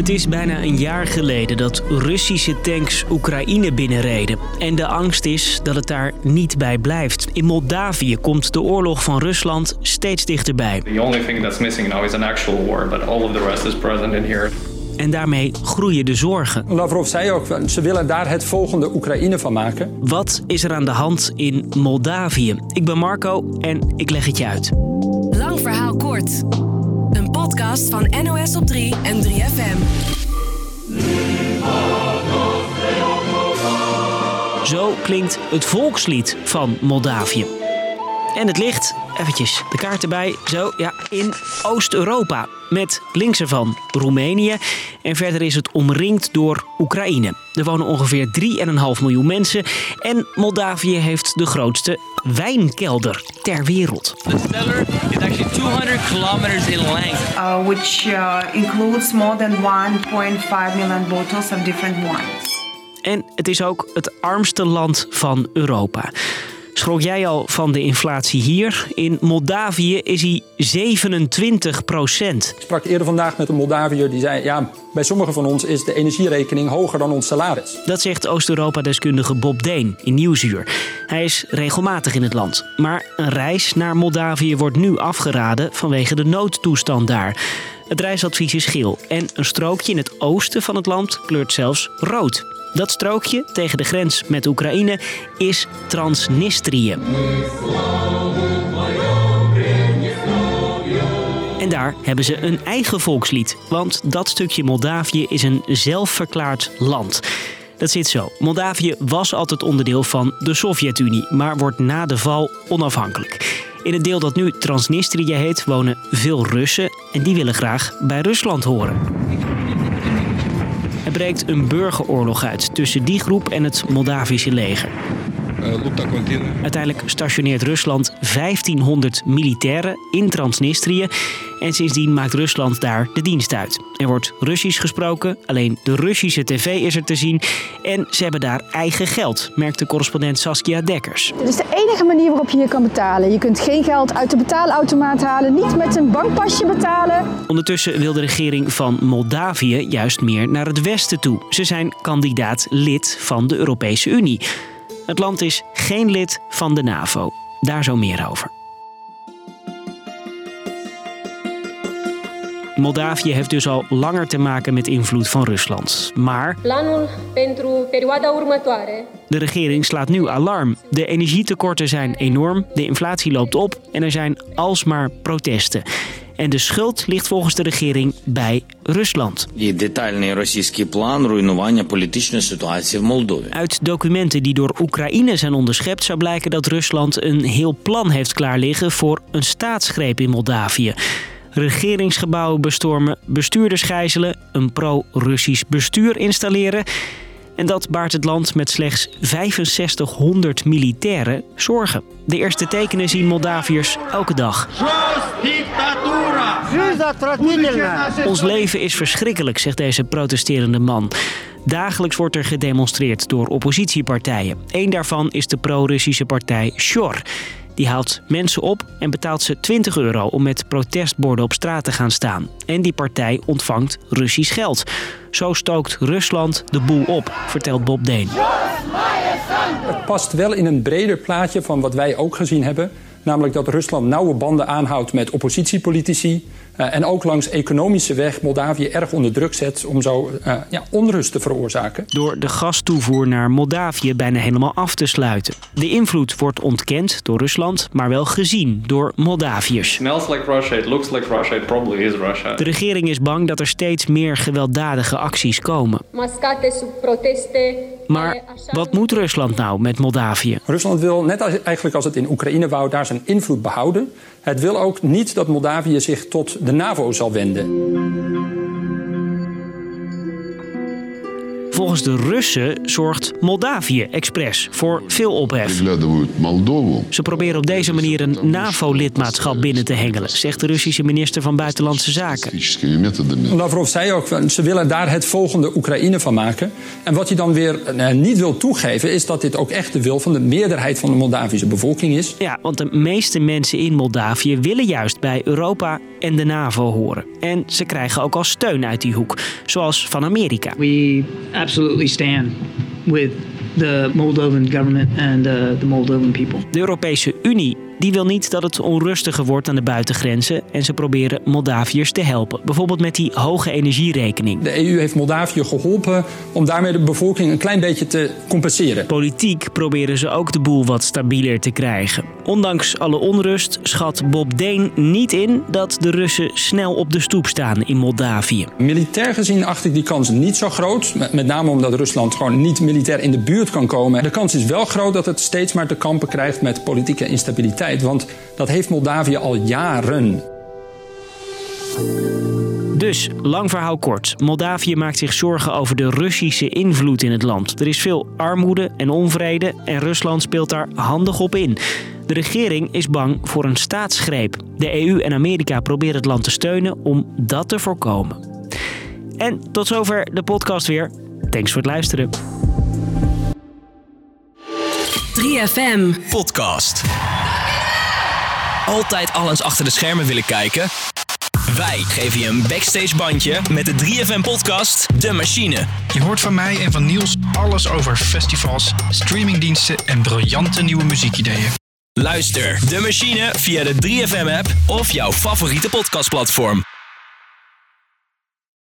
Het is bijna een jaar geleden dat Russische tanks Oekraïne binnenreden. En de angst is dat het daar niet bij blijft. In Moldavië komt de oorlog van Rusland steeds dichterbij. The only thing that's missing now is an actual war, but all of the rest is present in here. En daarmee groeien de zorgen. Lavrov zei ook, ze willen daar het volgende Oekraïne van maken. Wat is er aan de hand in Moldavië? Ik ben Marco en ik leg het je uit. Lang verhaal kort. Podcast van NOS op 3 en 3FM. Zo klinkt het volkslied van Moldavië. En het ligt, eventjes de kaart erbij, zo ja, in Oost-Europa. Met links ervan Roemenië en verder is het omringd door Oekraïne. Er wonen ongeveer 3,5 miljoen mensen en Moldavië heeft de grootste wijnkelder ter wereld. The cellar is actually 200 kilometers in length. uh, which uh, includes more than 1.5 million bottles of different wines. En het is ook het armste land van Europa. Schrok jij al van de inflatie hier? In Moldavië is hij 27 procent. Ik sprak eerder vandaag met een Moldaviër die zei... ja, bij sommigen van ons is de energierekening hoger dan ons salaris. Dat zegt Oost-Europa-deskundige Bob Deen in Nieuwsuur. Hij is regelmatig in het land. Maar een reis naar Moldavië wordt nu afgeraden vanwege de noodtoestand daar. Het reisadvies is geel en een strookje in het oosten van het land kleurt zelfs rood. Dat strookje tegen de grens met Oekraïne is Transnistrië. En daar hebben ze een eigen volkslied. Want dat stukje Moldavië is een zelfverklaard land. Dat zit zo. Moldavië was altijd onderdeel van de Sovjet-Unie, maar wordt na de val onafhankelijk. In het deel dat nu Transnistrië heet wonen veel Russen en die willen graag bij Rusland horen. Er breekt een burgeroorlog uit tussen die groep en het Moldavische leger. Uiteindelijk stationeert Rusland 1500 militairen in Transnistrië. En sindsdien maakt Rusland daar de dienst uit. Er wordt Russisch gesproken, alleen de Russische tv is er te zien. En ze hebben daar eigen geld, merkt de correspondent Saskia Dekkers. Dit is de enige manier waarop je hier kan betalen. Je kunt geen geld uit de betaalautomaat halen, niet met een bankpasje betalen. Ondertussen wil de regering van Moldavië juist meer naar het westen toe. Ze zijn kandidaat lid van de Europese Unie. Het land is geen lid van de NAVO. Daar zo meer over. Moldavië heeft dus al langer te maken met invloed van Rusland. Maar de regering slaat nu alarm. De energietekorten zijn enorm, de inflatie loopt op en er zijn alsmaar protesten. En de schuld ligt volgens de regering bij Rusland. Uit documenten die door Oekraïne zijn onderschept zou blijken dat Rusland een heel plan heeft klaarliggen voor een staatsgreep in Moldavië. Regeringsgebouwen bestormen, bestuurders gijzelen, een pro-Russisch bestuur installeren. En dat baart het land met slechts 6500 militairen zorgen. De eerste tekenen zien Moldaviërs elke dag. Ons leven is verschrikkelijk, zegt deze protesterende man. Dagelijks wordt er gedemonstreerd door oppositiepartijen. Eén daarvan is de pro-Russische partij Shor. Die haalt mensen op en betaalt ze 20 euro om met protestborden op straat te gaan staan. En die partij ontvangt Russisch geld. Zo stookt Rusland de boel op, vertelt Bob Deen. Het past wel in een breder plaatje van wat wij ook gezien hebben. Namelijk dat Rusland nauwe banden aanhoudt met oppositiepolitici. Eh, en ook langs economische weg Moldavië erg onder druk zet om zo eh, ja, onrust te veroorzaken. Door de gastoevoer naar Moldavië bijna helemaal af te sluiten. De invloed wordt ontkend door Rusland, maar wel gezien door Moldaviërs. Smells like Russia, it looks like Russia, it probably is Russia. De regering is bang dat er steeds meer gewelddadige acties komen. Maar wat moet Rusland nou met Moldavië? Rusland wil, net als, eigenlijk als het in Oekraïne wou, daar zijn invloed behouden. Het wil ook niet dat Moldavië zich tot de NAVO zal wenden. Volgens de Russen zorgt Moldavië expres voor veel ophef. Ze proberen op deze manier een NAVO-lidmaatschap binnen te hengelen, zegt de Russische minister van Buitenlandse Zaken. Lavrov zei ook, ze willen daar het volgende Oekraïne van maken. En wat hij dan weer eh, niet wil toegeven, is dat dit ook echt de wil van de meerderheid van de Moldavische bevolking is. Ja, want de meeste mensen in Moldavië willen juist bij Europa en de NAVO horen. En ze krijgen ook al steun uit die hoek, zoals van Amerika. We absolutely stand with the Moldovan government and the Moldovan people. De Europese Unie die wil niet dat het onrustiger wordt aan de buitengrenzen en ze proberen Moldaviërs te helpen. Bijvoorbeeld met die hoge energierekening. De EU heeft Moldavië geholpen om daarmee de bevolking een klein beetje te compenseren. Politiek proberen ze ook de boel wat stabieler te krijgen. Ondanks alle onrust schat Bob Deen niet in dat de Russen snel op de stoep staan in Moldavië. Militair gezien acht ik die kans niet zo groot. Met name omdat Rusland gewoon niet militair in de buurt kan komen. De kans is wel groot dat het steeds maar te kampen krijgt met politieke instabiliteit. Want dat heeft Moldavië al jaren. Dus, lang verhaal kort. Moldavië maakt zich zorgen over de Russische invloed in het land. Er is veel armoede en onvrede en Rusland speelt daar handig op in. De regering is bang voor een staatsgreep. De EU en Amerika proberen het land te steunen om dat te voorkomen. En tot zover de podcast weer. Thanks voor het luisteren. 3FM Podcast. Altijd alles achter de schermen willen kijken? Wij geven je een backstage bandje met de 3FM podcast De Machine. Je hoort van mij en van Niels alles over festivals, streamingdiensten en briljante nieuwe muziekideeën. Luister De Machine via de 3FM app of jouw favoriete podcastplatform.